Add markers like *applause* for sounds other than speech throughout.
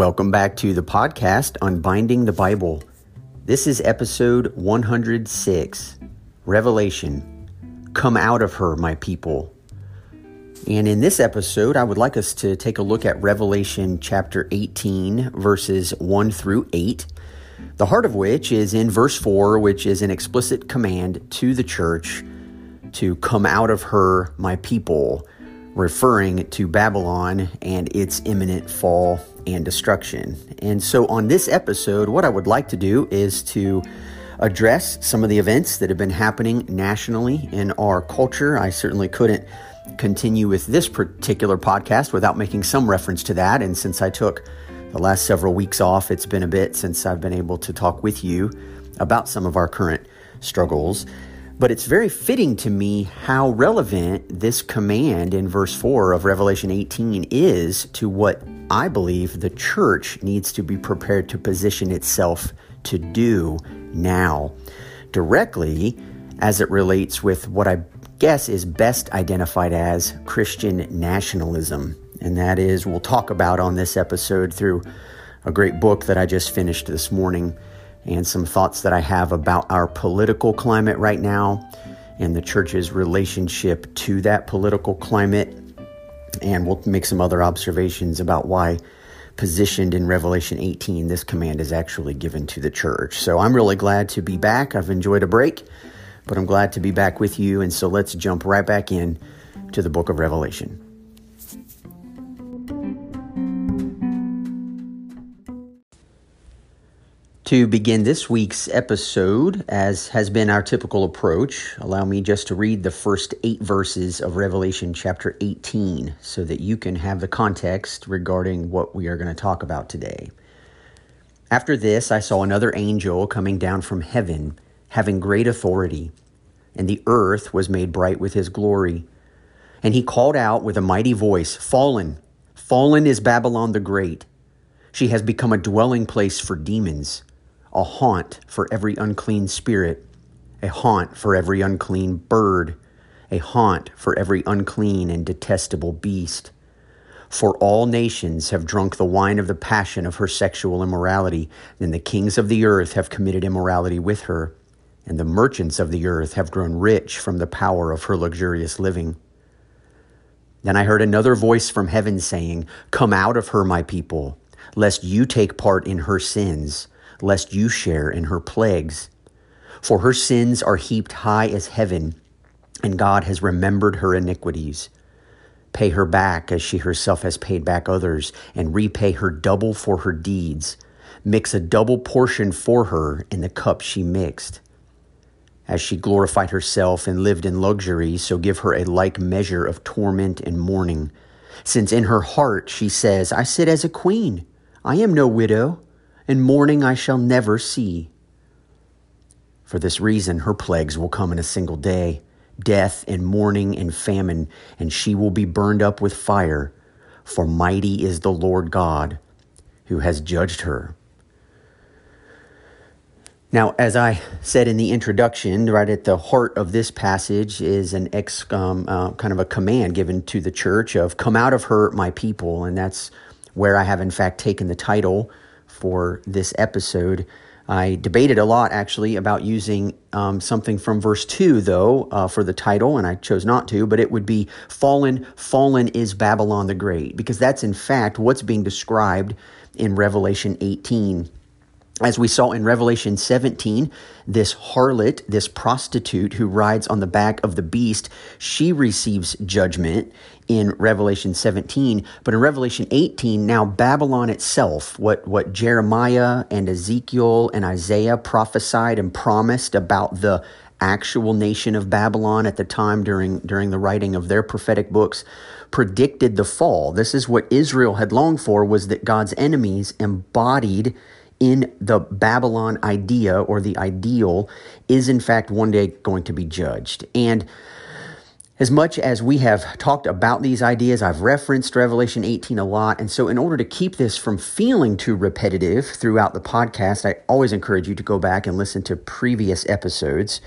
Welcome back to the podcast Unbinding the Bible. This is episode 106 Revelation. Come out of her, my people. And in this episode, I would like us to take a look at Revelation chapter 18, verses 1 through 8, the heart of which is in verse 4, which is an explicit command to the church to come out of her, my people referring to Babylon and its imminent fall and destruction. And so, on this episode, what I would like to do is to address some of the events that have been happening nationally in our culture. I certainly couldn't continue with this particular podcast without making some reference to that. And since I took the last several weeks off, it's been a bit since I've been able to talk with you about some of our current struggles. But it's very fitting to me how relevant this command in verse 4 of Revelation 18 is to what I believe the church needs to be prepared to position itself to do now, directly as it relates with what I guess is best identified as Christian nationalism. And that is, we'll talk about on this episode through a great book that I just finished this morning and some thoughts that I have about our political climate right now and the church's relationship to that political climate. And we'll make some other observations about why, positioned in Revelation 18, this command is actually given to the church. So I'm really glad to be back. I've enjoyed a break, but I'm glad to be back with you. And so let's jump right back in to the book of Revelation. To begin this week's episode, as has been our typical approach, allow me just to read the first eight verses of Revelation chapter 18 so that you can have the context regarding what we are going to talk about today. After this, I saw another angel coming down from heaven, having great authority, and the earth was made bright with his glory. And he called out with a mighty voice Fallen, fallen is Babylon the Great. She has become a dwelling place for demons a haunt for every unclean spirit, a haunt for every unclean bird, a haunt for every unclean and detestable beast. For all nations have drunk the wine of the passion of her sexual immorality, and the kings of the earth have committed immorality with her, and the merchants of the earth have grown rich from the power of her luxurious living. Then I heard another voice from heaven saying, Come out of her, my people, lest you take part in her sins lest you share in her plagues. For her sins are heaped high as heaven, and God has remembered her iniquities. Pay her back as she herself has paid back others, and repay her double for her deeds. Mix a double portion for her in the cup she mixed. As she glorified herself and lived in luxury, so give her a like measure of torment and mourning. Since in her heart she says, I sit as a queen, I am no widow and mourning I shall never see. For this reason, her plagues will come in a single day death and mourning and famine, and she will be burned up with fire. For mighty is the Lord God who has judged her. Now, as I said in the introduction, right at the heart of this passage is an ex um, uh, kind of a command given to the church of "Come out of her, my people," and that's where I have in fact taken the title for this episode. I debated a lot actually about using um, something from verse 2, though, uh, for the title, and I chose not to, but it would be Fallen, Fallen is Babylon the Great, because that's in fact what's being described in Revelation 18. As we saw in Revelation 17, this harlot, this prostitute who rides on the back of the beast, she receives judgment in Revelation 17. But in Revelation 18, now Babylon itself, what, what Jeremiah and Ezekiel and Isaiah prophesied and promised about the actual nation of Babylon at the time during, during the writing of their prophetic books, predicted the fall. This is what Israel had longed for was that God's enemies embodied in the Babylon idea or the ideal is in fact one day going to be judged. And as much as we have talked about these ideas, I've referenced Revelation 18 a lot. And so, in order to keep this from feeling too repetitive throughout the podcast, I always encourage you to go back and listen to previous episodes.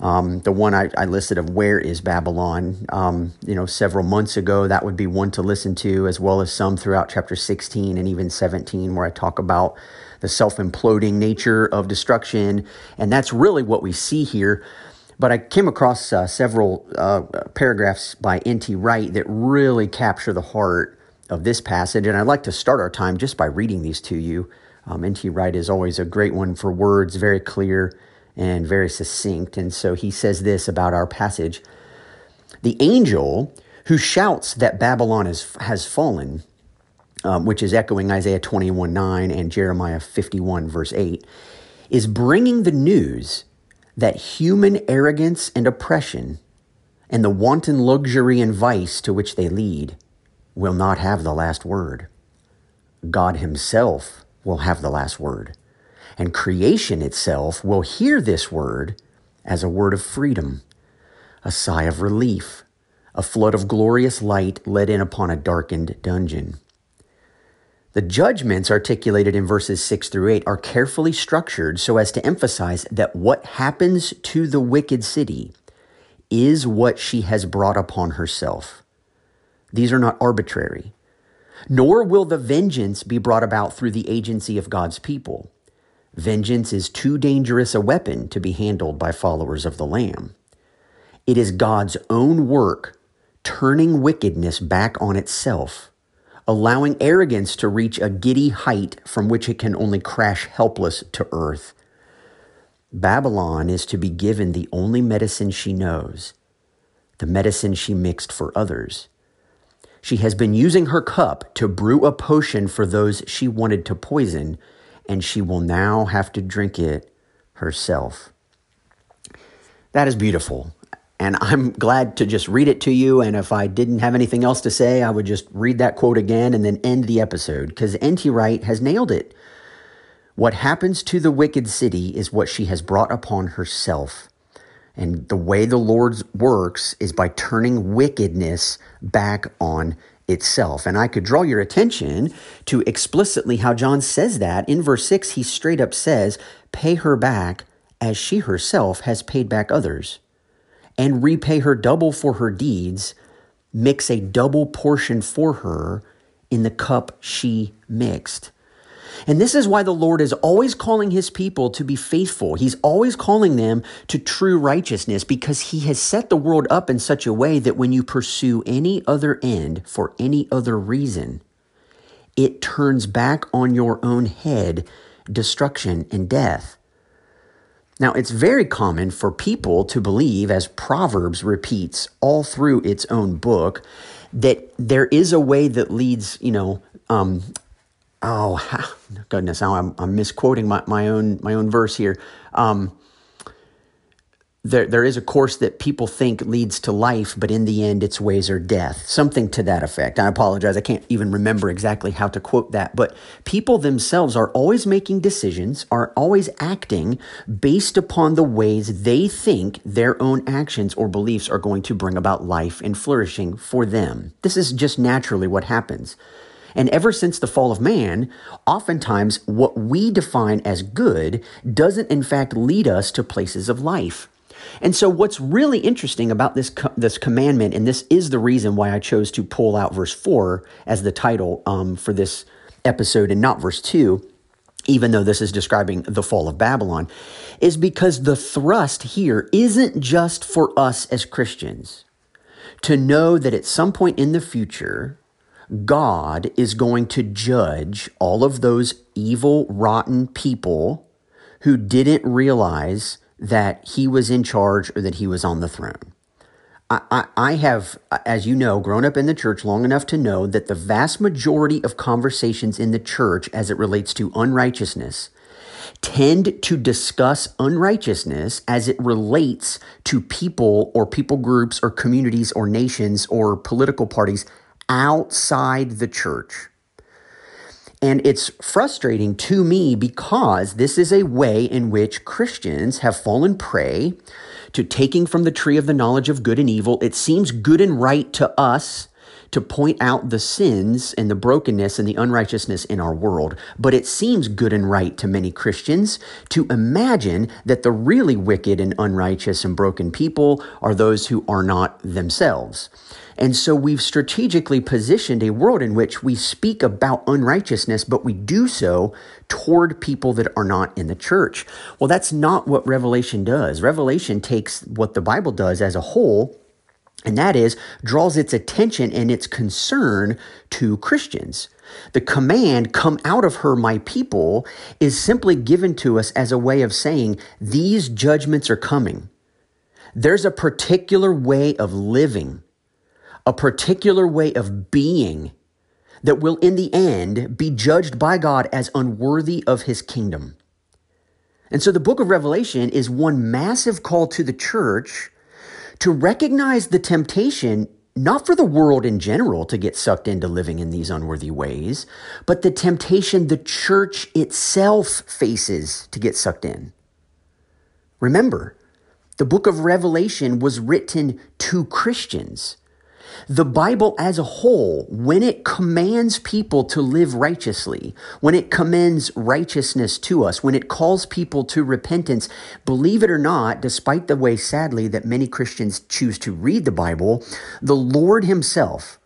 Um, the one I, I, listed of where is Babylon, um, you know, several months ago, that would be one to listen to, as well as some throughout chapter 16 and even 17, where I talk about the self imploding nature of destruction. And that's really what we see here. But I came across uh, several uh, paragraphs by N.T. Wright that really capture the heart of this passage. And I'd like to start our time just by reading these to you. Um, N.T. Wright is always a great one for words, very clear and very succinct. And so he says this about our passage The angel who shouts that Babylon is, has fallen, um, which is echoing Isaiah 21 9 and Jeremiah 51, verse 8, is bringing the news that human arrogance and oppression and the wanton luxury and vice to which they lead will not have the last word. God Himself will have the last word. And creation itself will hear this word as a word of freedom, a sigh of relief, a flood of glorious light let in upon a darkened dungeon. The judgments articulated in verses 6 through 8 are carefully structured so as to emphasize that what happens to the wicked city is what she has brought upon herself. These are not arbitrary, nor will the vengeance be brought about through the agency of God's people. Vengeance is too dangerous a weapon to be handled by followers of the Lamb. It is God's own work turning wickedness back on itself, allowing arrogance to reach a giddy height from which it can only crash helpless to earth. Babylon is to be given the only medicine she knows, the medicine she mixed for others. She has been using her cup to brew a potion for those she wanted to poison and she will now have to drink it herself. That is beautiful. And I'm glad to just read it to you. And if I didn't have anything else to say, I would just read that quote again and then end the episode because N.T. Wright has nailed it. What happens to the wicked city is what she has brought upon herself. And the way the Lord works is by turning wickedness back on itself. And I could draw your attention to explicitly how John says that. In verse 6, he straight up says, Pay her back as she herself has paid back others, and repay her double for her deeds, mix a double portion for her in the cup she mixed. And this is why the Lord is always calling his people to be faithful. He's always calling them to true righteousness because he has set the world up in such a way that when you pursue any other end for any other reason, it turns back on your own head destruction and death. Now, it's very common for people to believe, as Proverbs repeats all through its own book, that there is a way that leads, you know, um, oh *laughs* goodness, now I'm, I'm misquoting my, my own my own verse here. Um, there, there is a course that people think leads to life, but in the end, its ways are death. Something to that effect. I apologize. I can't even remember exactly how to quote that. But people themselves are always making decisions, are always acting based upon the ways they think their own actions or beliefs are going to bring about life and flourishing for them. This is just naturally what happens. And ever since the fall of man, oftentimes what we define as good doesn't in fact lead us to places of life. And so, what's really interesting about this co- this commandment, and this is the reason why I chose to pull out verse four as the title um, for this episode, and not verse two, even though this is describing the fall of Babylon, is because the thrust here isn't just for us as Christians to know that at some point in the future God is going to judge all of those evil, rotten people who didn't realize that he was in charge or that he was on the throne. I, I, have, as you know, grown up in the church long enough to know that the vast majority of conversations in the church as it relates to unrighteousness tend to discuss unrighteousness as it relates to people or people groups or communities or nations or political parties outside the church. And it's frustrating to me because this is a way in which Christians have fallen prey to taking from the tree of the knowledge of good and evil. It seems good and right to us to point out the sins and the brokenness and the unrighteousness in our world. But it seems good and right to many Christians to imagine that the really wicked and unrighteous and broken people are those who are not themselves. And so we've strategically positioned a world in which we speak about unrighteousness, but we do so toward people that are not in the church. Well, that's not what Revelation does. Revelation takes what the Bible does as a whole and that is draws its attention and its concern to Christians. The command, come out of her, my people, is simply given to us as a way of saying, these judgments are coming. There's a particular way of living, a particular way of being that will, in the end, be judged by God as unworthy of his kingdom. And so the book of Revelation is one massive call to the church to recognize the temptation not for the world in general to get sucked into living in these unworthy ways, but the temptation the church itself faces to get sucked in. Remember, the book of Revelation was written to Christians. The Bible as a whole, when it commands people to live righteously, when it commends righteousness to us, when it calls people to repentance, believe it or not, despite the way sadly that many Christians choose to read the Bible, the Lord Himself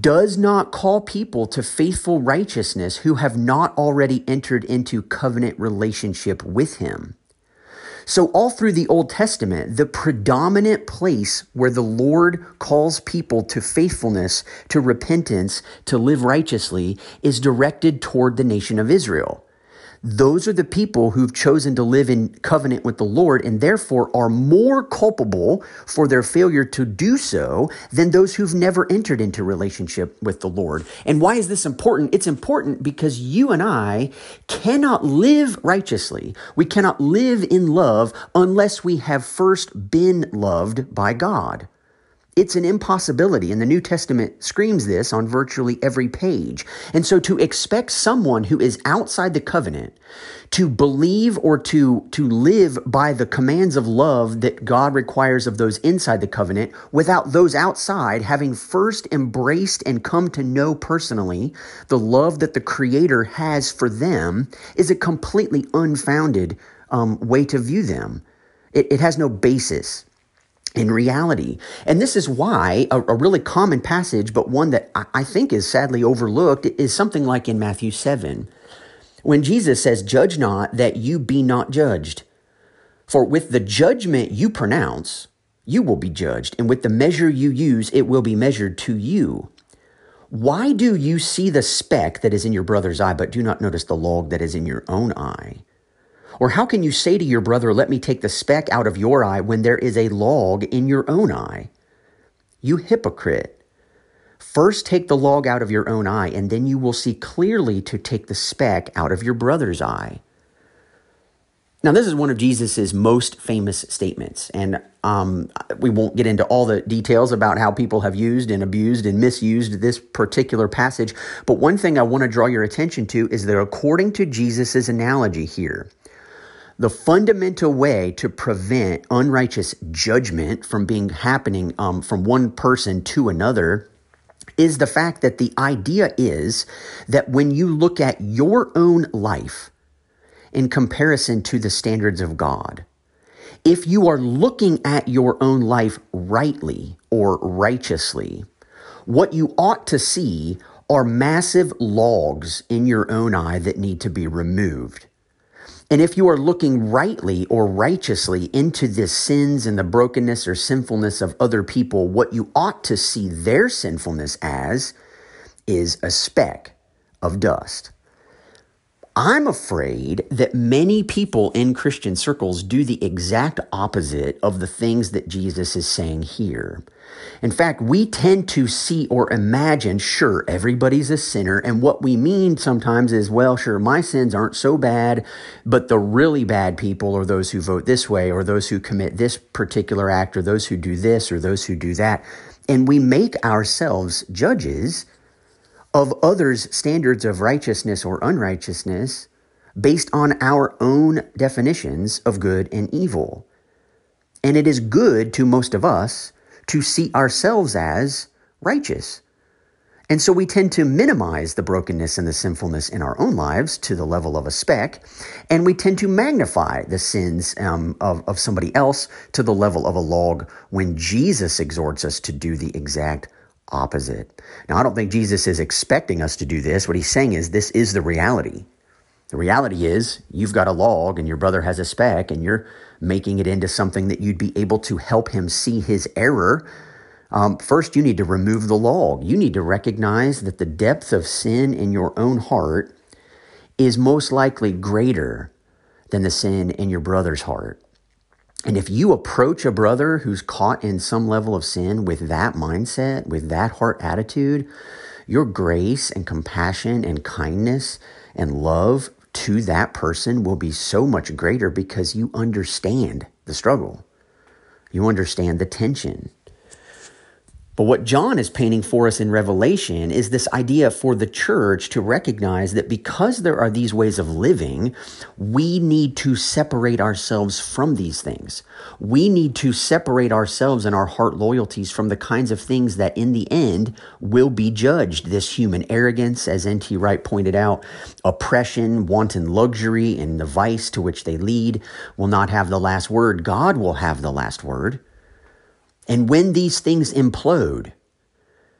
does not call people to faithful righteousness who have not already entered into covenant relationship with Him. So, all through the Old Testament, the predominant place where the Lord calls people to faithfulness, to repentance, to live righteously is directed toward the nation of Israel. Those are the people who've chosen to live in covenant with the Lord and therefore are more culpable for their failure to do so than those who've never entered into relationship with the Lord. And why is this important? It's important because you and I cannot live righteously. We cannot live in love unless we have first been loved by God. It's an impossibility, and the New Testament screams this on virtually every page. And so to expect someone who is outside the covenant to believe or to, to live by the commands of love that God requires of those inside the covenant without those outside having first embraced and come to know personally the love that the Creator has for them is a completely unfounded um, way to view them. It, it has no basis in reality. And this is why a, a, really common passage, but one that I, I think is sadly overlooked, is something like in Matthew 7, when Jesus says, Judge not that you be not judged. For with the judgment you pronounce, you will be judged, and with the measure you use, it will be measured to you. Why do you see the speck that is in your brother's eye, but do not notice the log that is in your own eye? Or how can you say to your brother, Let me take the speck out of your eye when there is a log in your own eye? You hypocrite. First take the log out of your own eye, and then you will see clearly to take the speck out of your brother's eye. Now, this is one of Jesus' most famous statements, and um, we won't get into all the details about how people have used and abused and misused this particular passage. But one thing I want to draw your attention to is that according to Jesus' analogy here, the fundamental way to prevent unrighteous judgment from being happening um, from one person to another is the fact that the idea is that when you look at your own life in comparison to the standards of God, if you are looking at your own life rightly or righteously, what you ought to see are massive logs in your own eye that need to be removed. And if you are looking rightly or righteously into the sins and the brokenness or sinfulness of other people, what you ought to see their sinfulness as is a speck of dust. I'm afraid that many people in Christian circles do the exact opposite of the things that Jesus is saying here. In fact, we tend to see or imagine, sure, everybody's a sinner. And what we mean sometimes is, well, sure, my sins aren't so bad, but the really bad people are those who vote this way, or those who commit this particular act, or those who do this, or those who do that. And we make ourselves judges of others' standards of righteousness or unrighteousness based on our own definitions of good and evil. And it is good to most of us to see ourselves as righteous, And so we tend to minimize the brokenness and the sinfulness in our own lives to the level of a speck, and we tend to magnify the sins um, of, of somebody else to the level of a log when Jesus exhorts us to do the exact opposite. Now, I don't think Jesus is expecting us to do this. What he's saying is this is the reality. The reality is you've got a log and your brother has a speck, and you're making it into something that you'd be able to help him see his error um, first, you need to remove the log. You need to recognize that the depth of sin in your own heart is most likely greater than the sin in your brother's heart. And if you approach a brother who's caught in some level of sin with that mindset, with that heart attitude, your grace and compassion and kindness and love to that person will be so much greater because you understand the struggle. You understand the tension. But what John is painting for us in Revelation is this idea for the church to recognize that because there are these ways of living, we need to separate ourselves from these things. We need to separate ourselves and our heart loyalties from the kinds of things that in the end will be judged. This human arrogance, as N.T. Wright pointed out, oppression, wanton luxury, and the vice to which they lead will not have the last word. God will have the last word. And when these things implode,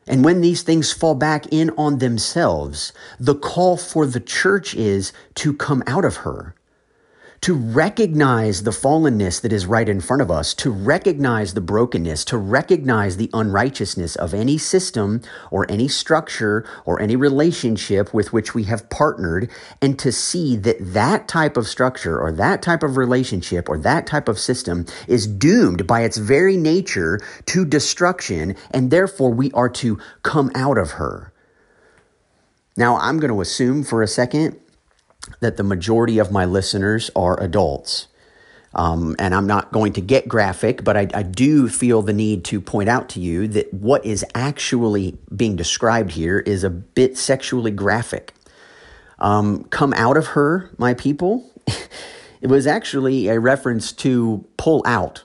and when these things fall back in on themselves, the call for the church is to come out of her, to recognize the fallenness that is right in front of us, to recognize the brokenness, to recognize the unrighteousness of any system or any structure or any relationship with which we have partnered, and to see that that type of structure or that type of relationship or that type of system is doomed by its very nature to destruction, and therefore we are to come out of her. Now, I'm going to assume for a second that the majority of my listeners are adults. Um, and I'm not going to get graphic, but I, I, do feel the need to point out to you that what is actually being described here is a bit sexually graphic. Um, come out of her, my people. *laughs* it was actually a reference to pull out.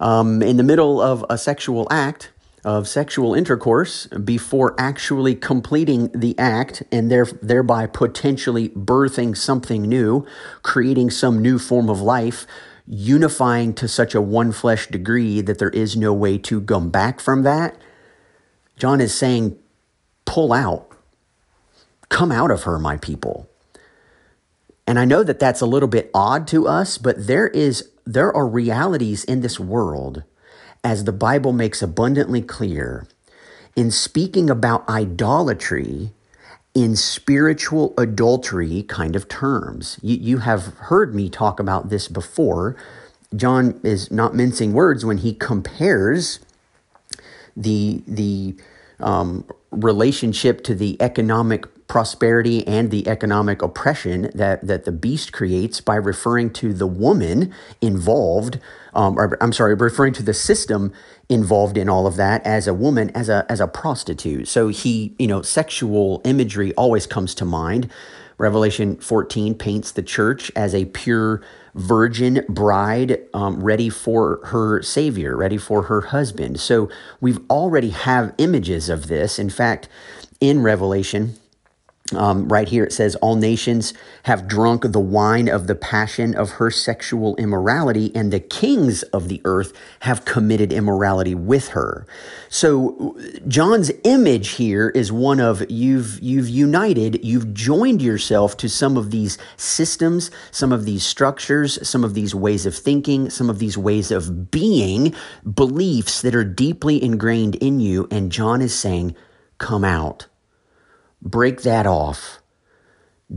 Um, in the middle of a sexual act, of sexual intercourse before actually completing the act and there, thereby potentially birthing something new, creating some new form of life, unifying to such a one flesh degree that there is no way to come back from that. John is saying, pull out, come out of her, my people. And I know that that's a little bit odd to us, but there is there are realities in this world as the Bible makes abundantly clear, in speaking about idolatry in spiritual adultery kind of terms. You, you have heard me talk about this before. John is not mincing words when he compares the, the um, relationship to the economic prosperity and the economic oppression that, that the beast creates by referring to the woman involved, um, or I'm sorry, referring to the system involved in all of that as a woman, as a, as a prostitute. So he, you know, sexual imagery always comes to mind. Revelation 14 paints the church as a pure virgin bride um, ready for her savior, ready for her husband. So we've already have images of this. In fact, in Revelation, um, right here it says, All nations have drunk the wine of the passion of her sexual immorality, and the kings of the earth have committed immorality with her. So, John's image here is one of you've, you've united, you've joined yourself to some of these systems, some of these structures, some of these ways of thinking, some of these ways of being, beliefs that are deeply ingrained in you. And John is saying, Come out break that off.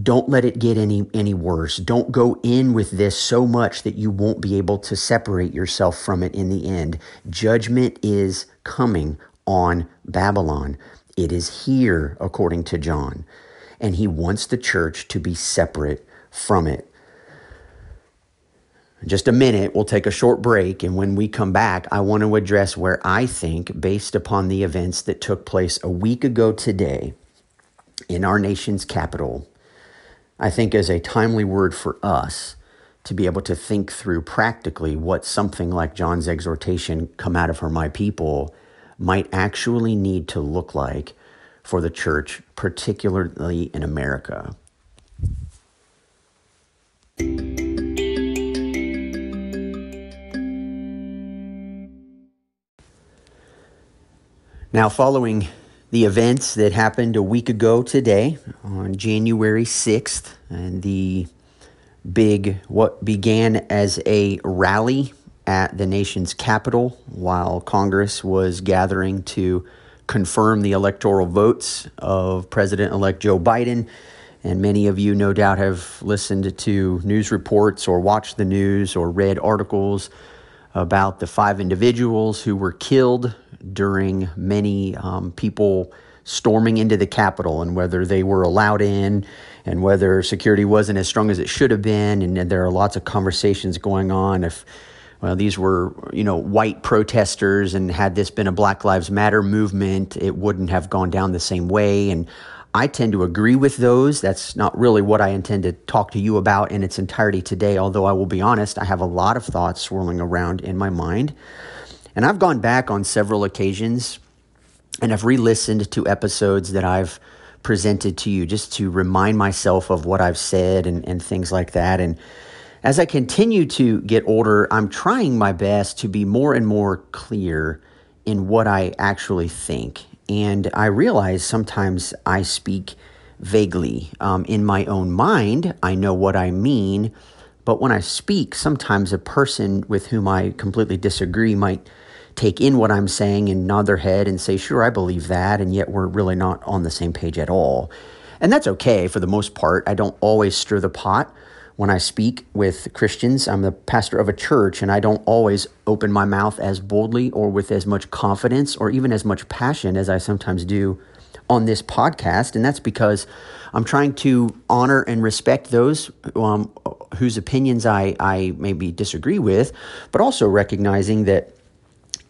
Don't let it get any, any worse. Don't go in with this so much that you won't be able to separate yourself from it in the end. Judgment is coming on Babylon. It is here, according to John. And he wants the church to be separate from it. Just a minute, we'll take a short break. And when we come back, I want to address where I think, based upon the events that took place a week ago today, in our nation's capital, I think is a timely word for us to be able to think through practically what something like John's exhortation, come out of her, my people, might actually need to look like for the church, particularly in America. Now, following the events that happened a week ago today, on January 6th, and the big, what began as a rally at the nation's capital while Congress was gathering to confirm the electoral votes of President elect Joe Biden. And many of you, no doubt, have listened to news reports or watched the news or read articles about the five individuals who were killed during many um, people storming into the Capitol and whether they were allowed in and whether security wasn't as strong as it should have been. And, and there are lots of conversations going on if well, these were, you know, white protesters, and had this been a Black Lives Matter movement, it wouldn't have gone down the same way. And I tend to agree with those. That's not really what I intend to talk to you about in its entirety today, although I will be honest, I have a lot of thoughts swirling around in my mind. And I've gone back on several occasions and I've re listened to episodes that I've presented to you just to remind myself of what I've said and, and things like that. And as I continue to get older, I'm trying my best to be more and more clear in what I actually think and I realize sometimes I speak vaguely. Um, in my own mind, I know what I mean, but when I speak, sometimes a person with whom I completely disagree might take in what I'm saying and nod their head and say, Sure, I believe that, and yet we're really not on the same page at all. And that's okay for the most part. I don't always stir the pot when I speak with Christians. I'm the pastor of a church, and I don't always open my mouth as boldly or with as much confidence or even as much passion as I sometimes do on this podcast. And that's because I'm trying to honor and respect those um, whose opinions I, I maybe disagree with, but also recognizing that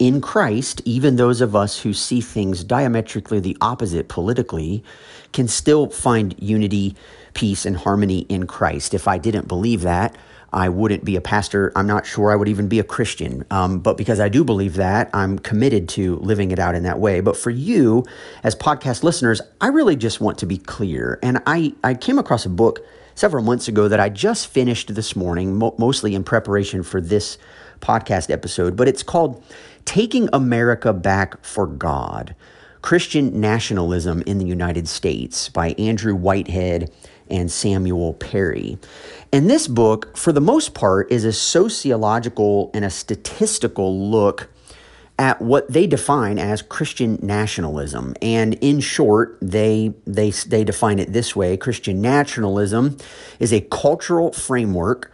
in Christ, even those of us who see things diametrically the opposite politically can still find unity peace and harmony in Christ. If I didn't believe that, I wouldn't be a pastor. I'm not sure I would even be a Christian. Um, but because I do believe that, I'm committed to living it out in that way. But for you, as podcast listeners, I really just want to be clear. And I, I came across a book several months ago that I just finished this morning, mo- mostly in preparation for this podcast episode. But it's called Taking America Back for God Christian Nationalism in the United States by Andrew Whitehead and Samuel Perry. And this book, for the most part, is a sociological and a statistical look at what they define as Christian nationalism. And in short, they, they, they define it this way Christian nationalism is a cultural framework,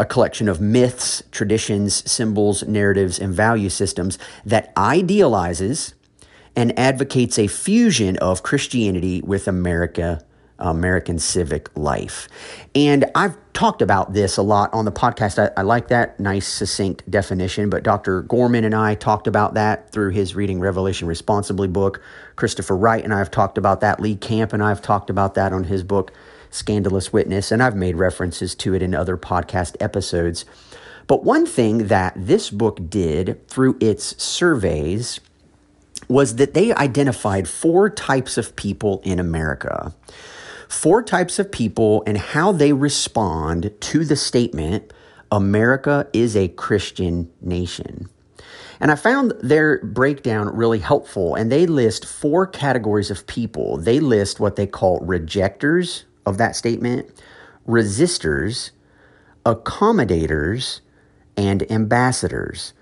a collection of myths, traditions, symbols, narratives, and value systems that idealizes and advocates a fusion of Christianity with America American civic life. And I've talked about this a lot on the podcast. I, I, like that nice, succinct definition, but Dr. Gorman and I talked about that through his Reading Revelation Responsibly book. Christopher Wright and I have talked about that. Lee Camp and I have talked about that on his book, Scandalous Witness, and I've made references to it in other podcast episodes. But one thing that this book did through its surveys was that they identified four types of people in America four types of people and how they respond to the statement America is a Christian nation. And I found their breakdown really helpful. And they list four categories of people. They list what they call rejectors of that statement, resistors, accommodators, and ambassadors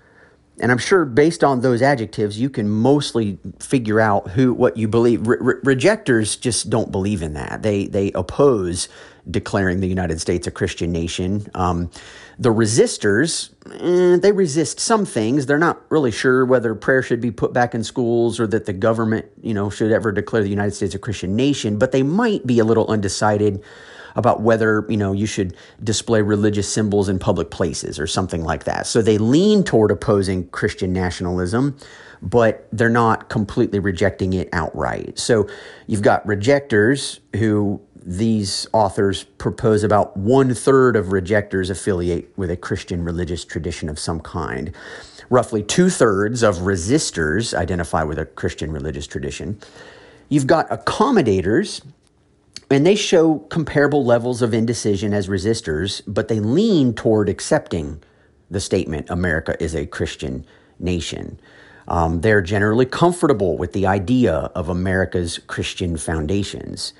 and I'm sure based on those adjectives, you can mostly figure out who what you believe. Re- rejectors just don't believe in that. They they oppose declaring the United States a Christian nation. Um, the resistors, eh, they resist some things. They're not really sure whether prayer should be put back in schools or that the government, you know, should ever declare the United States a Christian nation. But they might be a little undecided about whether you know you should display religious symbols in public places or something like that. So they lean toward opposing Christian nationalism, but they're not completely rejecting it outright. So you've got rejectors who these authors propose about one third of rejectors affiliate with a Christian religious tradition of some kind. Roughly two thirds of resistors identify with a Christian religious tradition. You've got accommodators, and they show comparable levels of indecision as resistors, but they lean toward accepting the statement America is a Christian nation. Um, they're generally comfortable with the idea of America's Christian foundations,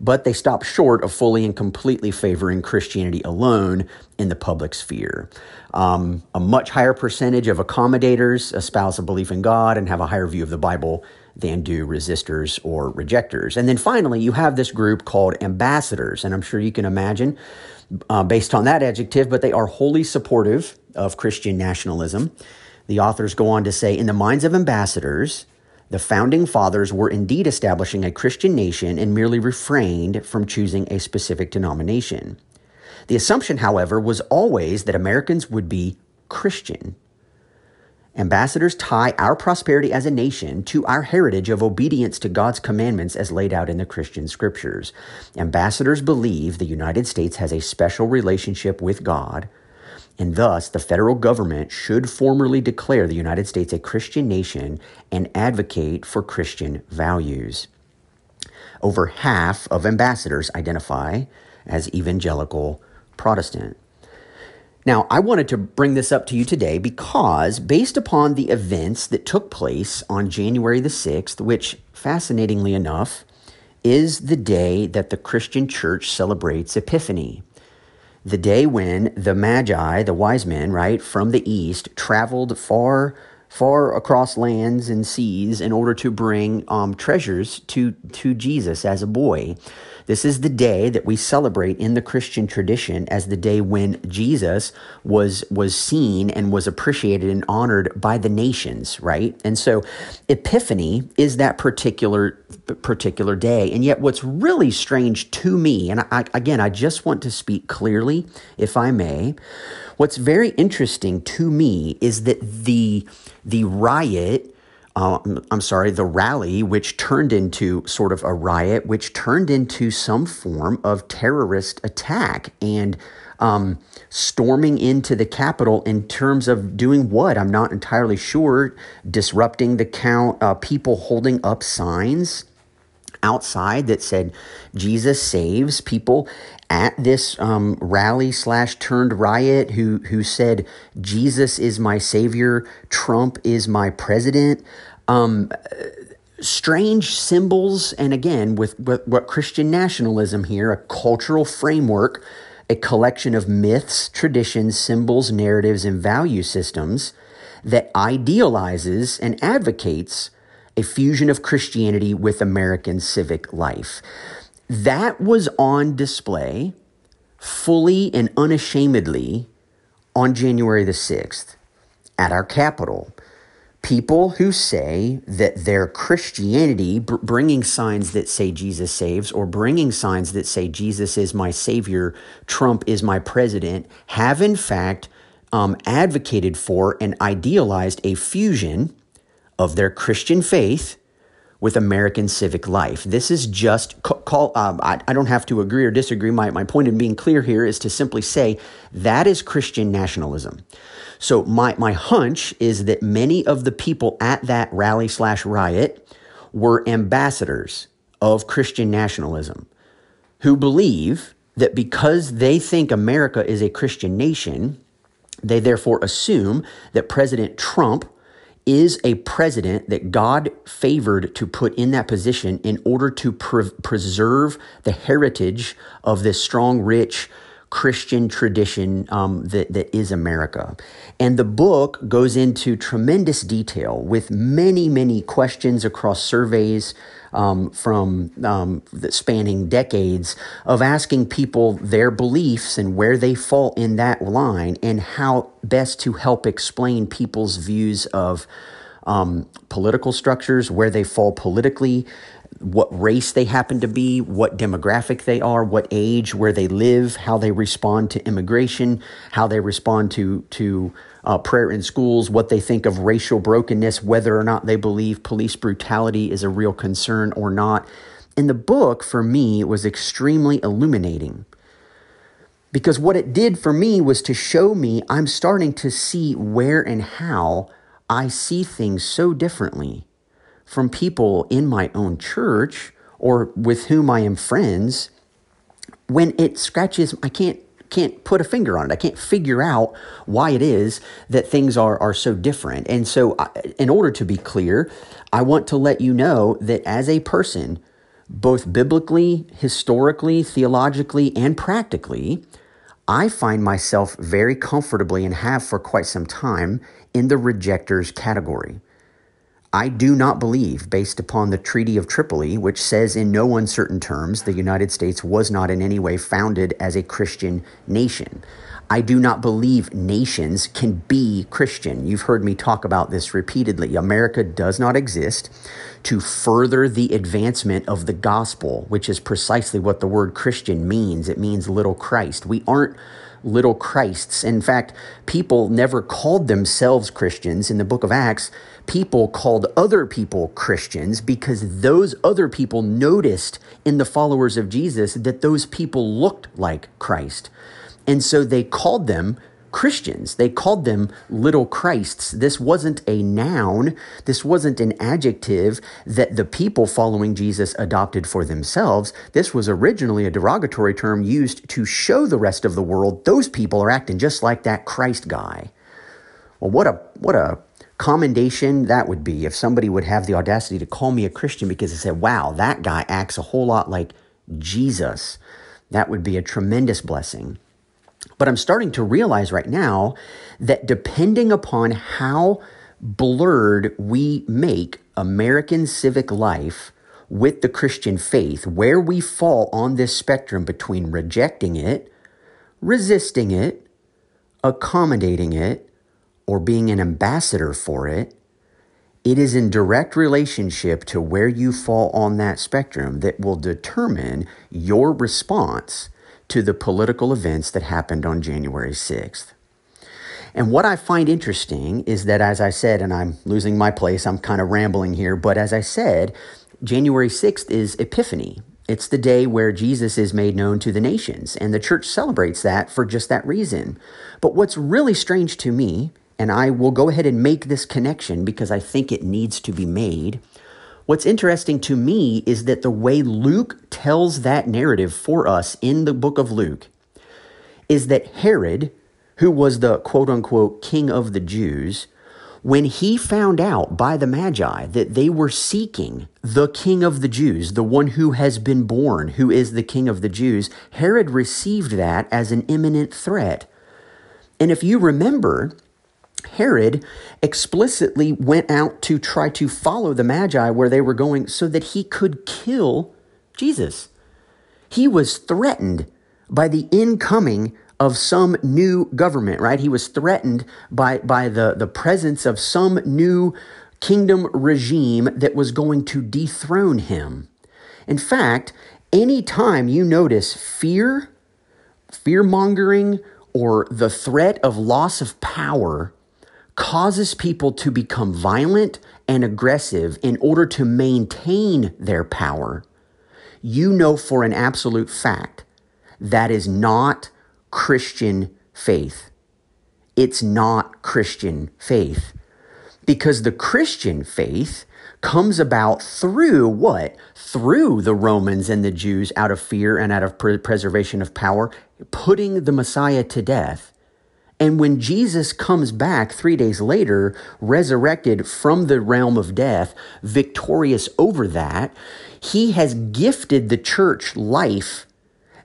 but they stop short of fully and completely favoring Christianity alone in the public sphere. Um, a much higher percentage of accommodators espouse a belief in God and have a higher view of the Bible than do resistors or rejectors. And then finally, you have this group called ambassadors, and I'm sure you can imagine uh, based on that adjective, but they are wholly supportive of Christian nationalism. The authors go on to say, in the minds of ambassadors, the founding fathers were indeed establishing a Christian nation and merely refrained from choosing a specific denomination. The assumption, however, was always that Americans would be Christian. Ambassadors tie our prosperity as a nation to our heritage of obedience to God's commandments as laid out in the Christian scriptures. Ambassadors believe the United States has a special relationship with God and thus the federal government should formally declare the United States a Christian nation and advocate for Christian values. Over half of ambassadors identify as evangelical Protestant. Now, I wanted to bring this up to you today because, based upon the events that took place on January the 6th, which, fascinatingly enough, is the day that the Christian church celebrates Epiphany the day when the Magi, the wise men, right, from the east, traveled far, far across lands and seas in order to bring um, treasures to, to Jesus as a boy. This is the day that we celebrate in the Christian tradition as the day when Jesus was was seen and was appreciated and honored by the nations, right? And so Epiphany is that particular particular day. And yet what's really strange to me, and I, again, I just want to speak clearly, if I may, what's very interesting to me is that the the riot uh, I'm sorry, the rally, which turned into sort of a riot, which turned into some form of terrorist attack and um, storming into the Capitol in terms of doing what? I'm not entirely sure. Disrupting the count, uh, people holding up signs outside that said Jesus saves people at this um, rally slash turned riot who who said Jesus is my savior, Trump is my president. Um, strange symbols, and again with, with what Christian nationalism here, a cultural framework, a collection of myths, traditions, symbols, narratives, and value systems that idealizes and advocates a fusion of Christianity with American civic life. That was on display fully and unashamedly on January the 6th at our Capitol. People who say that their Christianity, br- bringing signs that say Jesus saves, or bringing signs that say Jesus is my Savior, Trump is my president, have in fact um, advocated for and idealized a fusion of their Christian faith with American civic life. This is just call. Um, I, I don't have to agree or disagree. My my point in being clear here is to simply say that is Christian nationalism. So my my hunch is that many of the people at that rally slash riot were ambassadors of Christian nationalism, who believe that because they think America is a Christian nation, they therefore assume that President Trump is a president that God favored to put in that position in order to pre- preserve the heritage of this strong, rich Christian tradition um, that, that is America. And the book goes into tremendous detail with many, many questions across surveys um, from um, spanning decades of asking people their beliefs and where they fall in that line and how best to help explain people's views of um, political structures, where they fall politically, what race they happen to be, what demographic they are, what age, where they live, how they respond to immigration, how they respond to to uh, prayer in schools, what they think of racial brokenness, whether or not they believe police brutality is a real concern or not. And the book, for me, was extremely illuminating. Because what it did for me was to show me I'm starting to see where and how I see things so differently from people in my own church or with whom I am friends when it scratches, I can't can't put a finger on it. I can't figure out why it is that things are are so different. And so, in order to be clear, I want to let you know that as a person, both biblically, historically, theologically, and practically, I find myself very comfortably and have for quite some time in the rejectors category. I do not believe, based upon the Treaty of Tripoli, which says in no uncertain terms the United States was not in any way founded as a Christian nation. I do not believe nations can be Christian. You've heard me talk about this repeatedly. America does not exist to further the advancement of the gospel, which is precisely what the word Christian means. It means little Christ. We aren't little Christs. In fact, people never called themselves Christians in the book of Acts people called other people Christians because those other people noticed in the followers of Jesus that those people looked like Christ. And so they called them Christians. They called them little Christs. This wasn't a noun. This wasn't an adjective that the people following Jesus adopted for themselves. This was originally a derogatory term used to show the rest of the world those people are acting just like that Christ guy. Well, what a what a commendation that would be if somebody would have the audacity to call me a Christian because they said, wow, that guy acts a whole lot like Jesus. That would be a tremendous blessing. But I'm starting to realize right now that depending upon how blurred we make American civic life with the Christian faith, where we fall on this spectrum between rejecting it, resisting it, accommodating it, or being an ambassador for it, it is in direct relationship to where you fall on that spectrum that will determine your response to the political events that happened on January 6th. And what I find interesting is that, as I said, and I'm losing my place, I'm kind of rambling here, but as I said, January 6th is Epiphany. It's the day where Jesus is made known to the nations, and the church celebrates that for just that reason. But what's really strange to me and I will go ahead and make this connection because I think it needs to be made. What's interesting to me is that the way Luke tells that narrative for us in the book of Luke is that Herod, who was the quote unquote king of the Jews, when he found out by the Magi that they were seeking the king of the Jews, the one who has been born, who is the king of the Jews, Herod received that as an imminent threat. And if you remember, Herod explicitly went out to try to follow the Magi where they were going so that he could kill Jesus. He was threatened by the incoming of some new government, right? He was threatened by, by the, the presence of some new kingdom regime that was going to dethrone him. In fact, anytime you notice fear, fear mongering, or the threat of loss of power causes people to become violent and aggressive in order to maintain their power, you know for an absolute fact that is not Christian faith. It's not Christian faith. Because the Christian faith comes about through what? Through the Romans and the Jews out of fear and out of preservation of power, putting the Messiah to death and when Jesus comes back three days later, resurrected from the realm of death, victorious over that, he has gifted the church life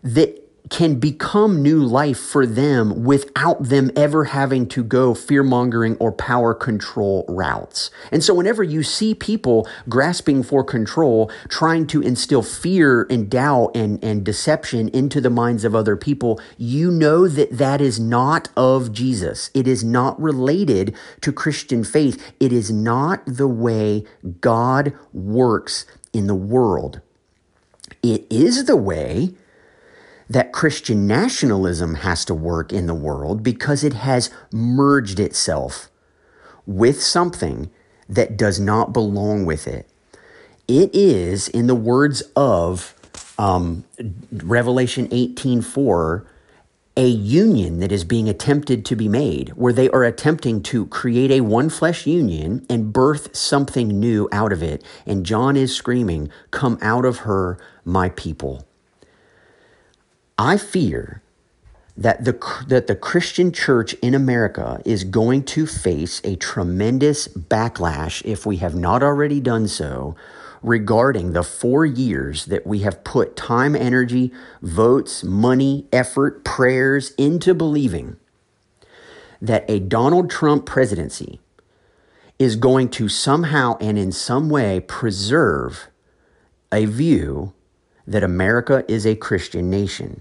that can become new life for them without them ever having to go fear mongering or power control routes. And so, whenever you see people grasping for control, trying to instill fear and doubt and, and deception into the minds of other people, you know that that is not of Jesus. It is not related to Christian faith. It is not the way God works in the world. It is the way that Christian nationalism has to work in the world because it has merged itself with something that does not belong with it. It is, in the words of um, Revelation 18:4, a union that is being attempted to be made, where they are attempting to create a one flesh union and birth something new out of it. And John is screaming, Come out of her, my people. I fear that the, that the Christian church in America is going to face a tremendous backlash if we have not already done so regarding the four years that we have put time, energy, votes, money, effort, prayers into believing that a Donald Trump presidency is going to somehow and in some way preserve a view that America is a Christian nation.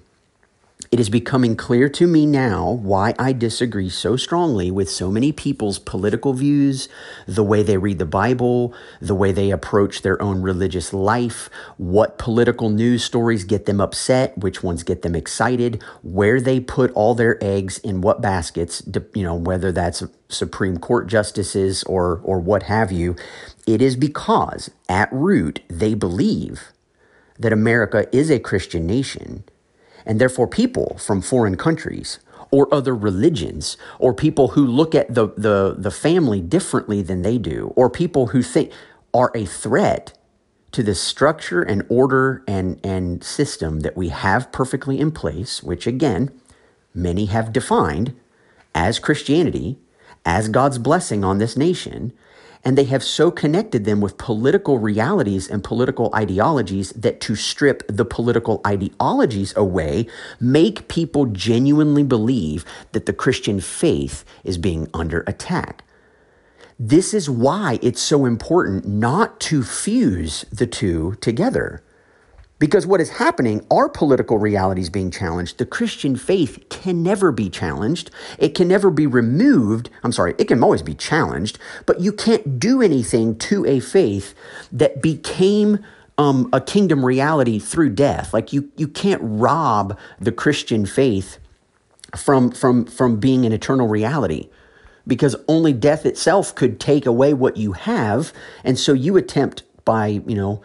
It is becoming clear to me now why I disagree so strongly with so many people's political views, the way they read the Bible, the way they approach their own religious life, what political news stories get them upset, which ones get them excited, where they put all their eggs in what baskets, you know, whether that's Supreme Court justices or or what have you. It is because at root they believe that America is a Christian nation and therefore, people from foreign countries or other religions, or people who look at the, the, the family differently than they do, or people who think are a threat to the structure and order and, and system that we have perfectly in place, which again, many have defined as Christianity, as God's blessing on this nation, and they have so connected them with political realities and political ideologies that to strip the political ideologies away make people genuinely believe that the Christian faith is being under attack. This is why it's so important not to fuse the two together. Because what is happening, our political realities being challenged. The Christian faith can never be challenged. It can never be removed. I'm sorry, it can always be challenged, but you can't do anything to a faith that became um, a kingdom reality through death. Like you, you can't rob the Christian faith from from from being an eternal reality because only death itself could take away what you have and so you attempt by you know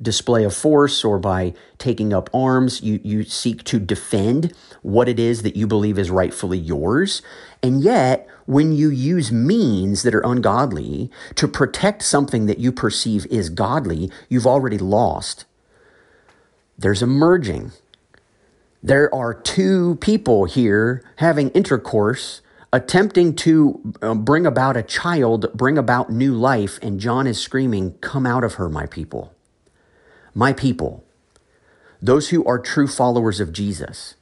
display of force or by taking up arms. You, you seek to defend what it is that you believe is rightfully yours. And yet, when you use means that are ungodly to protect something that you perceive is godly, you've already lost. There's a merging. There are two people here having intercourse attempting to um, bring about a child, bring about new life, and John is screaming, Come out of her, my people my people, those who are true followers of Jesus,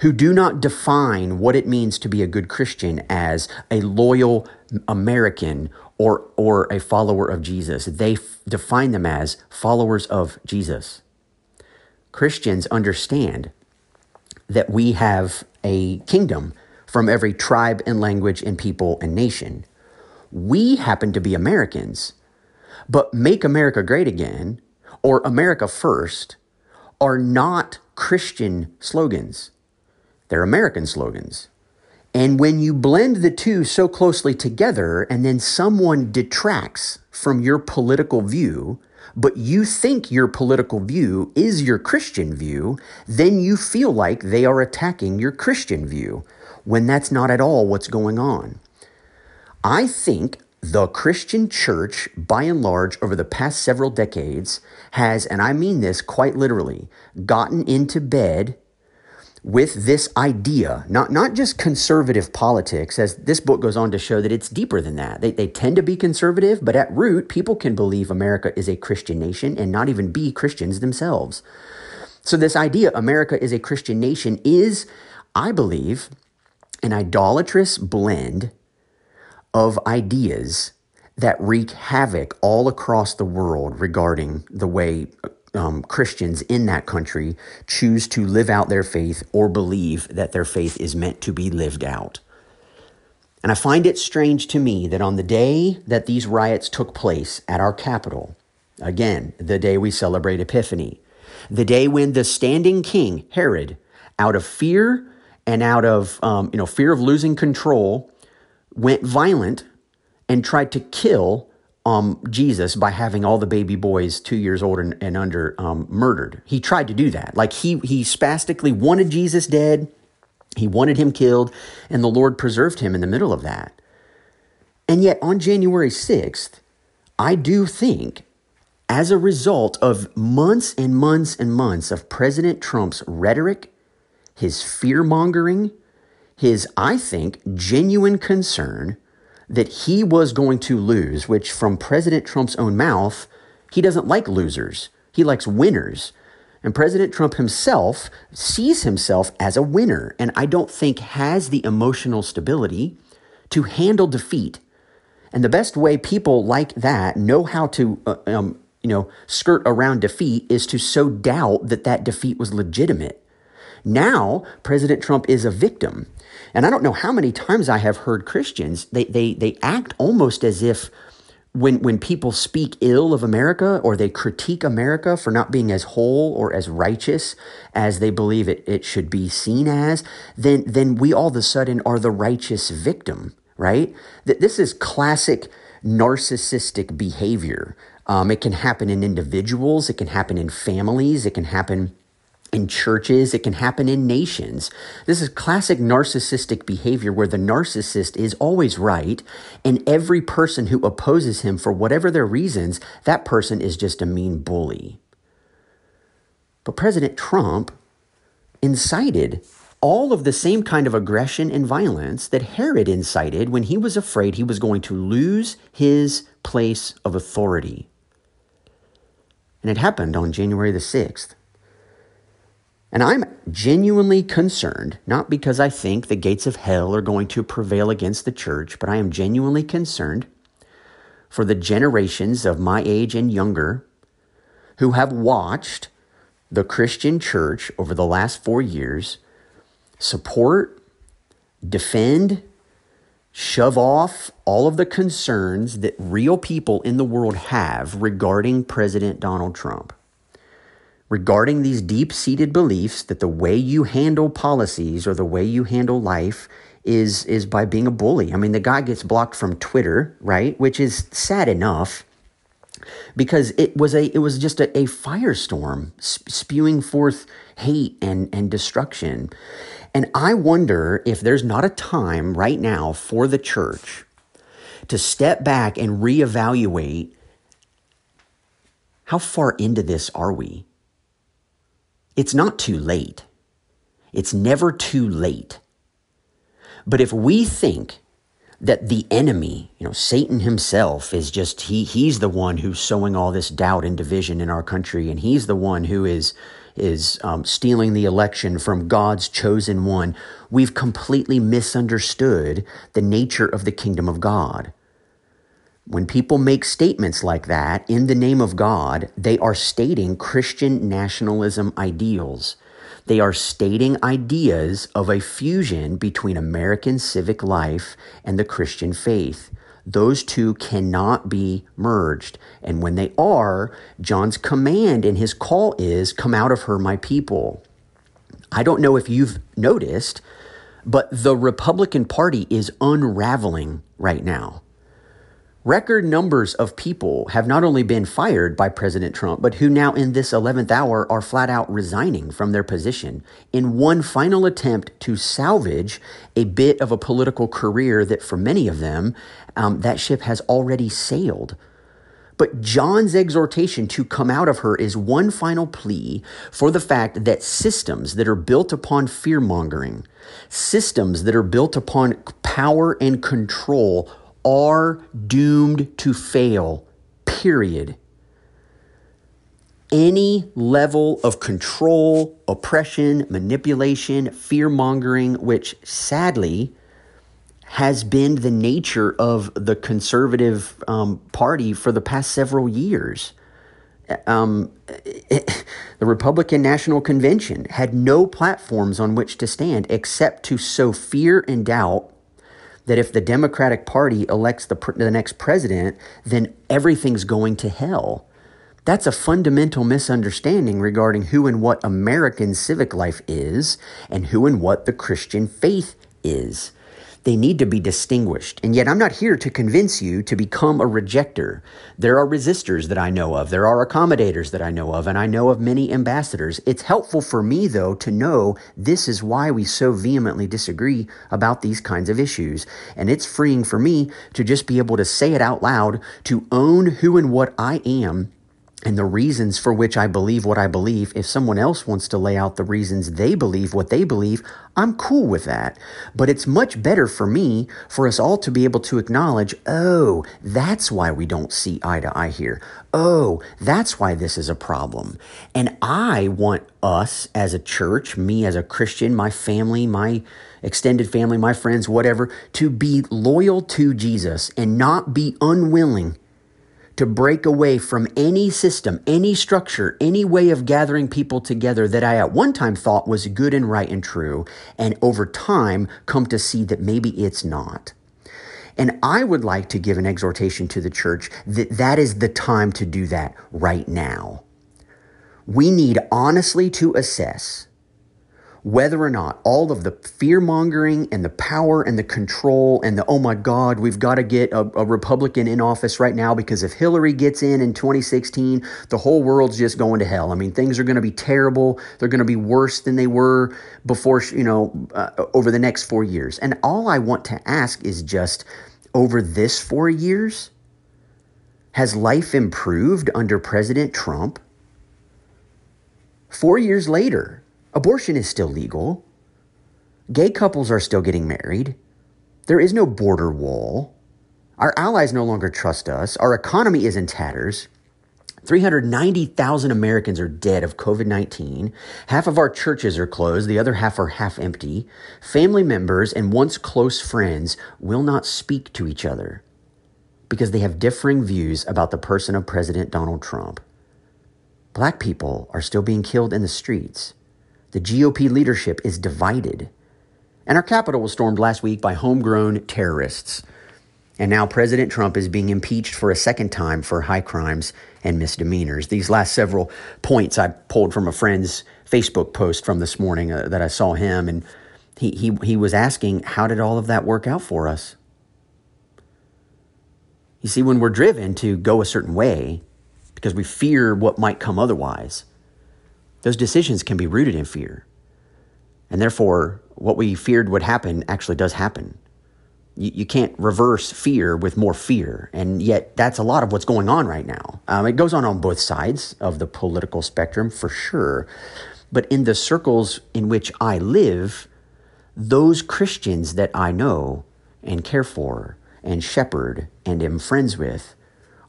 who do not define what it means to be a good Christian as a loyal American or, or a follower of Jesus. They f- define them as followers of Jesus. Christians understand that we have a kingdom from every tribe and language and people and nation. We happen to be Americans, but Make America Great Again or America First are not Christian slogans. They're American slogans. And when you blend the two so closely together and then someone detracts from your political view, but you think your political view is your Christian view, then you feel like they are attacking your Christian view when that's not at all what's going on. I think the Christian church, by and large, over the past several decades, has, and I mean this quite literally, gotten into bed with this idea, not, not just conservative politics, as this book goes on to show that it's deeper than that. They, they tend to be conservative, but at root, people can believe America is a Christian nation and not even be Christians themselves. So, this idea, America is a Christian nation, is, I believe, an idolatrous blend of ideas that wreak havoc all across the world regarding the way um, Christians in that country choose to live out their faith or believe that their faith is meant to be lived out. And I find it strange to me that on the day that these riots took place at our Capitol, again, the day we celebrate Epiphany, the day when the standing king, Herod, out of fear and out of um, you know fear of losing control, went violent and tried to kill um, Jesus by having all the baby boys two years old and, and under um, murdered. He tried to do that. Like he he spastically wanted Jesus dead. He wanted him killed, and the Lord preserved him in the middle of that. And yet, on January 6th, I do think, as a result of months and months and months of President Trump's rhetoric, his fear mongering, his, I think, genuine concern that he was going to lose, which from President Trump's own mouth, he doesn't like losers. He likes winners. And President Trump himself sees himself as a winner, and I don't think has the emotional stability to handle defeat. And the best way people like that know how to, uh, um, you know, skirt around defeat is to sow doubt that that defeat was legitimate. Now, President Trump is a victim. And I don't know how many times I have heard Christians, they, they, they act almost as if when, when people speak ill of America or they critique America for not being as whole or as righteous as they believe it, it should be seen as, then, then we all of a sudden are the righteous victim, right? This is classic narcissistic behavior. Um, it can happen in individuals, it can happen in families, it can happen in churches, it can happen in nations. This is classic narcissistic behavior where the narcissist is always right, and every person who opposes him for whatever their reasons, that person is just a mean bully. But President Trump incited all of the same kind of aggression and violence that Herod incited when he was afraid he was going to lose his place of authority. And it happened on January the 6th. And I'm genuinely concerned, not because I think the gates of hell are going to prevail against the church, but I am genuinely concerned for the generations of my age and younger who have watched the Christian church over the last four years support, defend, shove off all of the concerns that real people in the world have regarding President Donald Trump regarding these deep seated beliefs that the way you handle policies or the way you handle life is is by being a bully. I mean, the guy gets blocked from Twitter, right? Which is sad enough because it was a it was just a, a firestorm spewing forth hate and and destruction. And I wonder if there's not a time right now for the church to step back and reevaluate how far into this are we? It's not too late. It's never too late. But if we think that the enemy, you know, Satan himself is just he he's the one who's sowing all this doubt and division in our country, and he's the one who is is um, stealing the election from God's chosen one. We've completely misunderstood the nature of the kingdom of God. When people make statements like that in the name of God, they are stating Christian nationalism ideals. They are stating ideas of a fusion between American civic life and the Christian faith. Those two cannot be merged. And when they are, John's command and his call is, Come out of her, my people. I don't know if you've noticed, but the Republican Party is unraveling right now. Record numbers of people have not only been fired by President Trump, but who now in this 11th hour are flat out resigning from their position in one final attempt to salvage a bit of a political career that for many of them, um, that ship has already sailed. But John's exhortation to come out of her is one final plea for the fact that systems that are built upon fear mongering, systems that are built upon power and control, are doomed to fail, period. Any level of control, oppression, manipulation, fear mongering, which sadly has been the nature of the conservative um, party for the past several years. Um, it, *laughs* the Republican National Convention had no platforms on which to stand except to sow fear and doubt that if the Democratic Party elects the, the next president, then everything's going to hell. That's a fundamental misunderstanding regarding who and what American civic life is and who and what the Christian faith is. They need to be distinguished. And yet, I'm not here to convince you to become a rejecter. There are resistors that I know of, there are accommodators that I know of, and I know of many ambassadors. It's helpful for me, though, to know this is why we so vehemently disagree about these kinds of issues. And it's freeing for me to just be able to say it out loud, to own who and what I am and the reasons for which I believe what I believe. If someone else wants to lay out the reasons they believe what they believe, I'm cool with that. But it's much better for me for us all to be able to acknowledge, oh, that's why we don't see eye to eye here. Oh, that's why this is a problem. And I want us as a church, me as a Christian, my family, my extended family, my friends, whatever, to be loyal to Jesus and not be unwilling to break away from any system, any structure, any way of gathering people together that I at one time thought was good and right and true, and over time come to see that maybe it's not. And I would like to give an exhortation to the church that that is the time to do that right now. We need honestly to assess whether or not all of the fear mongering and the power and the control and the, oh my God, we've got to get a, a, Republican in office right now because if Hillary gets in in 2016, the whole world's just going to hell. I mean, things are going to be terrible. They're going to be worse than they were before, you know, uh, over the next four years. And all I want to ask is just over this four years, has life improved under President Trump? Four years later, Abortion is still legal. Gay couples are still getting married. There is no border wall. Our allies no longer trust us. Our economy is in tatters. 390,000 Americans are dead of COVID 19. Half of our churches are closed, the other half are half empty. Family members and once close friends will not speak to each other because they have differing views about the person of President Donald Trump. Black people are still being killed in the streets. The GOP leadership is divided. And our Capitol was stormed last week by homegrown terrorists. And now President Trump is being impeached for a second time for high crimes and misdemeanors. These last several points I pulled from a friend's Facebook post from this morning uh, that I saw him, and he, he, he was asking, How did all of that work out for us? You see, when we're driven to go a certain way because we fear what might come otherwise, those decisions can be rooted in fear. And therefore, what we feared would happen actually does happen. You, you can't reverse fear with more fear. And yet, that's a lot of what's going on right now. Um, it goes on on both sides of the political spectrum, for sure. But in the circles in which I live, those Christians that I know and care for and shepherd and am friends with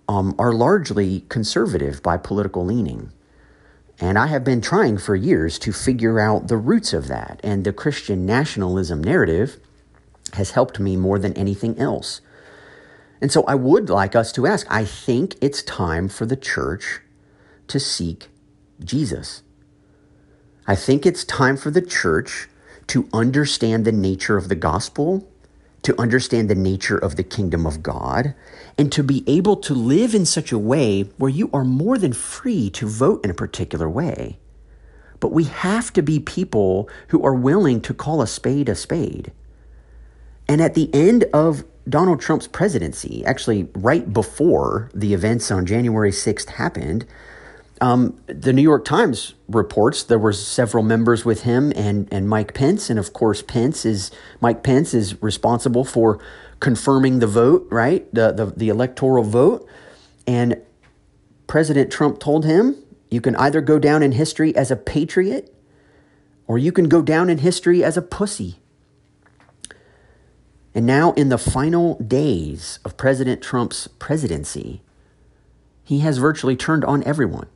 um, are largely conservative by political leaning. And I have been trying for years to figure out the roots of that. And the Christian nationalism narrative has helped me more than anything else. And so I would like us to ask I think it's time for the church to seek Jesus. I think it's time for the church to understand the nature of the gospel to understand the nature of the kingdom of God, and to be able to live in such a way where you are more than free to vote in a particular way. But we have to be people who are willing to call a spade a spade. And at the end of Donald Trump's presidency, actually, right before the events on January 6th happened, um, the New York Times reports there were several members with him and, and Mike Pence, and of course Pence is Mike Pence is responsible for confirming the vote, right? The, the the electoral vote. And President Trump told him, you can either go down in history as a patriot or you can go down in history as a pussy. And now, in the final days of President Trump's presidency, he has virtually turned on everyone.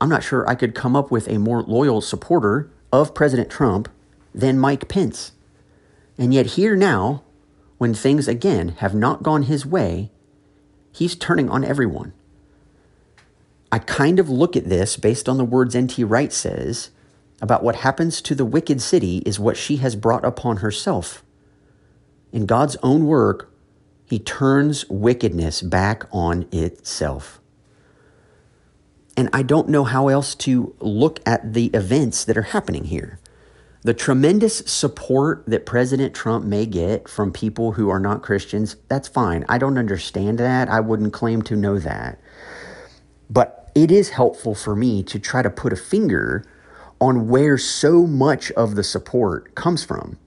I'm not sure I could come up with a more loyal supporter of President Trump than Mike Pence. And yet, here now, when things again have not gone his way, he's turning on everyone. I kind of look at this based on the words N.T. Wright says about what happens to the wicked city is what she has brought upon herself. In God's own work, he turns wickedness back on itself. And I don't know how else to look at the events that are happening here. The tremendous support that President Trump may get from people who are not Christians, that's fine. I don't understand that. I wouldn't claim to know that. But it is helpful for me to try to put a finger on where so much of the support comes from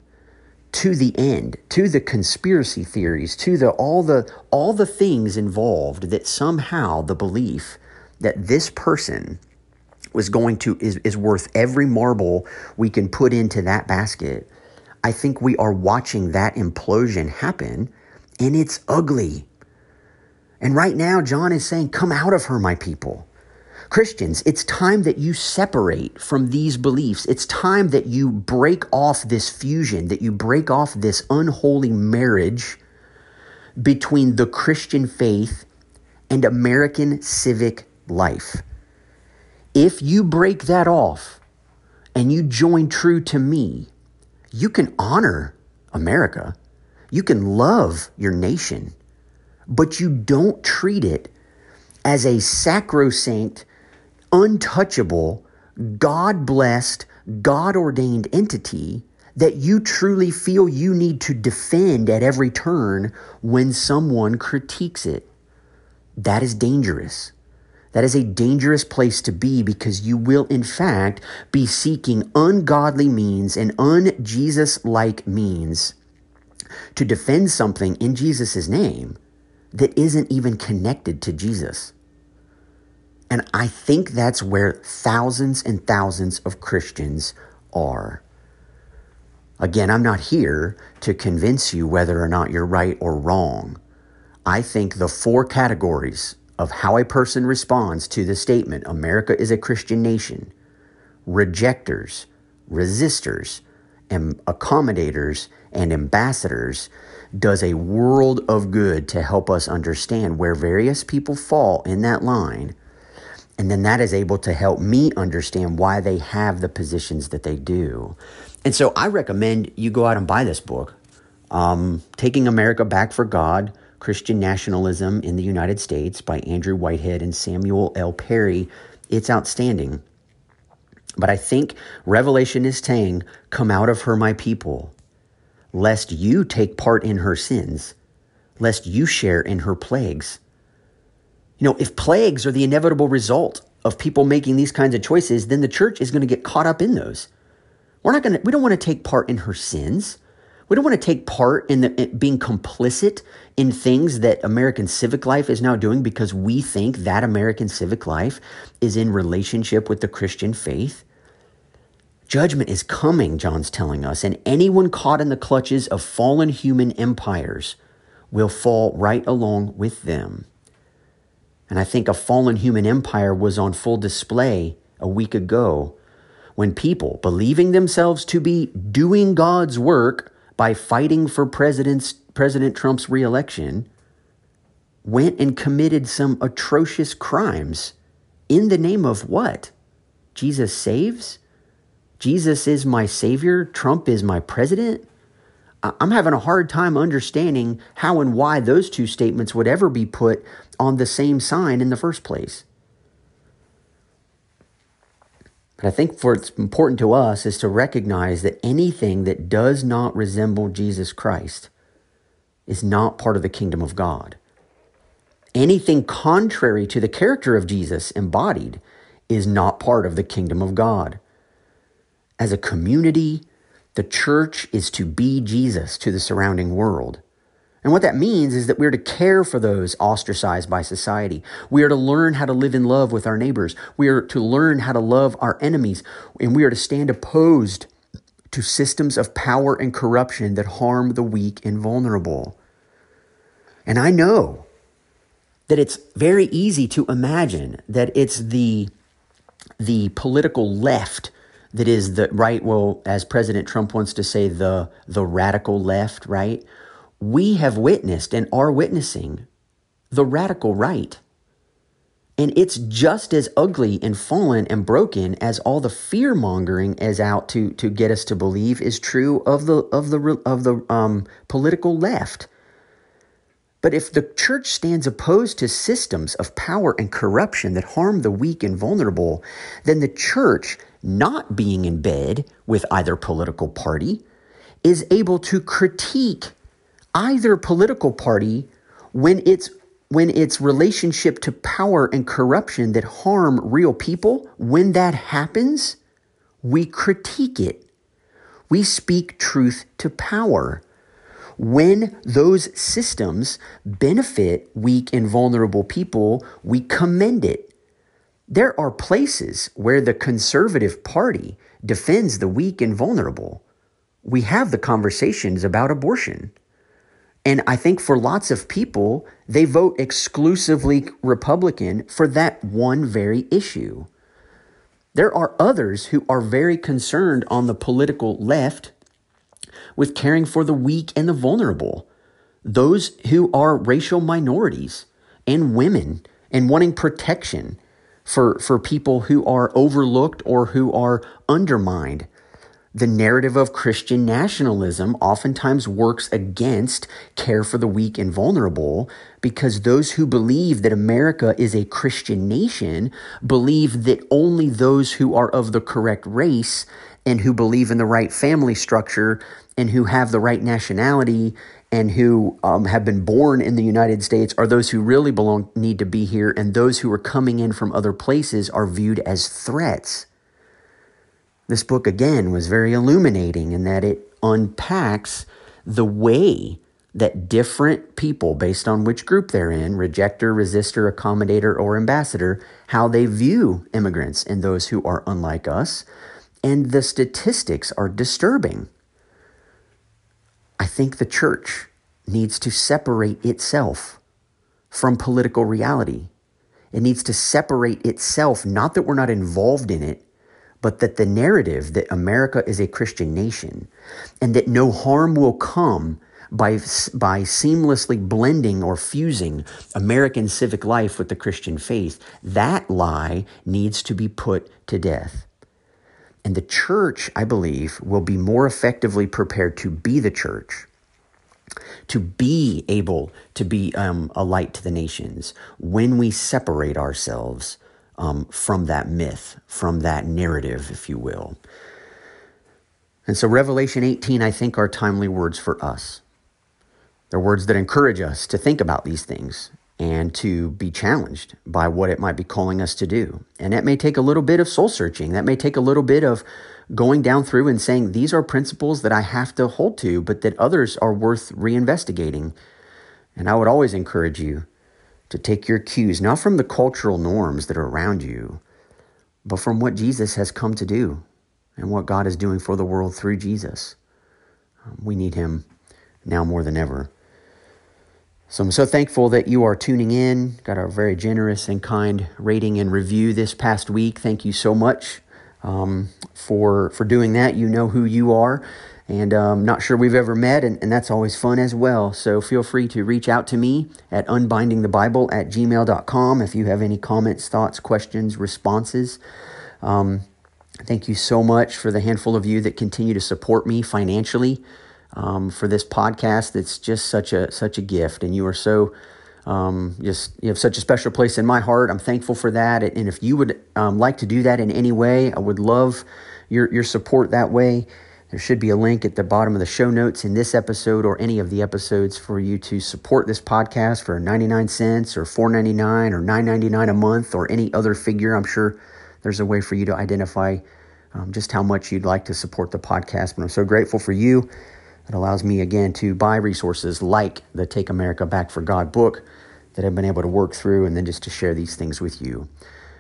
to the end to the conspiracy theories to the all the all the things involved that somehow the belief that this person was going to is, is worth every marble we can put into that basket i think we are watching that implosion happen and it's ugly and right now john is saying come out of her my people Christians, it's time that you separate from these beliefs. It's time that you break off this fusion, that you break off this unholy marriage between the Christian faith and American civic life. If you break that off and you join true to me, you can honor America. You can love your nation, but you don't treat it as a sacrosanct untouchable, God blessed, God ordained entity that you truly feel you need to defend at every turn when someone critiques it. That is dangerous. That is a dangerous place to be because you will, in fact, be seeking ungodly means and un Jesus like means to defend something in Jesus' name that isn't even connected to Jesus. And I think that's where thousands and thousands of Christians are. Again, I'm not here to convince you whether or not you're right or wrong. I think the four categories of how a person responds to the statement, America is a Christian nation, rejectors, resistors, and accommodators, and ambassadors, does a world of good to help us understand where various people fall in that line and then that is able to help me understand why they have the positions that they do. And so I recommend you go out and buy this book, um, Taking America Back for God Christian Nationalism in the United States by Andrew Whitehead and Samuel L. Perry. It's outstanding. But I think Revelation is saying, Come out of her, my people, lest you take part in her sins, lest you share in her plagues. You know, if plagues are the inevitable result of people making these kinds of choices, then the church is going to get caught up in those. We're not going to, we don't want to take part in her sins. We don't want to take part in, the, in being complicit in things that American civic life is now doing because we think that American civic life is in relationship with the Christian faith. Judgment is coming, John's telling us, and anyone caught in the clutches of fallen human empires will fall right along with them. And I think a fallen human empire was on full display a week ago when people, believing themselves to be doing God's work by fighting for President Trump's reelection, went and committed some atrocious crimes in the name of what? Jesus saves? Jesus is my savior? Trump is my president? I'm having a hard time understanding how and why those two statements would ever be put on the same sign in the first place. But I think what's important to us is to recognize that anything that does not resemble Jesus Christ is not part of the kingdom of God. Anything contrary to the character of Jesus embodied is not part of the kingdom of God. As a community, the church is to be Jesus to the surrounding world. And what that means is that we're to care for those ostracized by society. We are to learn how to live in love with our neighbors. We are to learn how to love our enemies. And we are to stand opposed to systems of power and corruption that harm the weak and vulnerable. And I know that it's very easy to imagine that it's the, the political left that is the right well as president trump wants to say the the radical left right we have witnessed and are witnessing the radical right. And it's just as ugly and fallen and broken as all the fear mongering is out to to get us to believe is true of the of the of the um, political left. But if the church stands opposed to systems of power and corruption that harm the weak and vulnerable, then the church not being in bed with either political party, is able to critique either political party when it's when its relationship to power and corruption that harm real people, when that happens, we critique it. We speak truth to power. When those systems benefit weak and vulnerable people, we commend it. There are places where the conservative party defends the weak and vulnerable. We have the conversations about abortion. And I think for lots of people, they vote exclusively Republican for that one very issue. There are others who are very concerned on the political left with caring for the weak and the vulnerable, those who are racial minorities and women and wanting protection for, for people who are overlooked or who are undermined the narrative of Christian nationalism oftentimes works against care for the weak and vulnerable because those who believe that America is a Christian nation believe that only those who are of the correct race and who believe in the right family structure and who have the right nationality and who um, have been born in the United States are those who really belong need to be here and those who are coming in from other places are viewed as threats. This book, again, was very illuminating in that it unpacks the way that different people, based on which group they're in rejecter, resistor, accommodator, or ambassador how they view immigrants and those who are unlike us. And the statistics are disturbing. I think the church needs to separate itself from political reality. It needs to separate itself, not that we're not involved in it, but that the narrative that America is a Christian nation and that no harm will come by, by seamlessly blending or fusing American civic life with the Christian faith, that lie needs to be put to death. And the church, I believe, will be more effectively prepared to be the church, to be able to be um, a light to the nations when we separate ourselves um, from that myth, from that narrative, if you will. And so, Revelation 18, I think, are timely words for us. They're words that encourage us to think about these things and to be challenged by what it might be calling us to do. And that may take a little bit of soul searching. That may take a little bit of going down through and saying, these are principles that I have to hold to, but that others are worth reinvestigating. And I would always encourage you to take your cues, not from the cultural norms that are around you, but from what Jesus has come to do and what God is doing for the world through Jesus. Um, we need him now more than ever. So I'm so thankful that you are tuning in. Got a very generous and kind rating and review this past week. Thank you so much um, for for doing that. You know who you are and um, not sure we've ever met, and, and that's always fun as well. So feel free to reach out to me at unbindingthebible at gmail.com if you have any comments, thoughts, questions, responses. Um, thank you so much for the handful of you that continue to support me financially um, for this podcast. It's just such a such a gift, and you are so um, just you have such a special place in my heart. I'm thankful for that, and if you would um, like to do that in any way, I would love your your support that way. There should be a link at the bottom of the show notes in this episode or any of the episodes for you to support this podcast for 99 cents or 4.99 or 9.99 a month or any other figure. I'm sure there's a way for you to identify um, just how much you'd like to support the podcast. But I'm so grateful for you. It allows me again to buy resources like the Take America Back for God book that I've been able to work through and then just to share these things with you.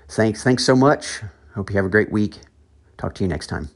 Thanks. Thanks so much. Hope you have a great week. Talk to you next time.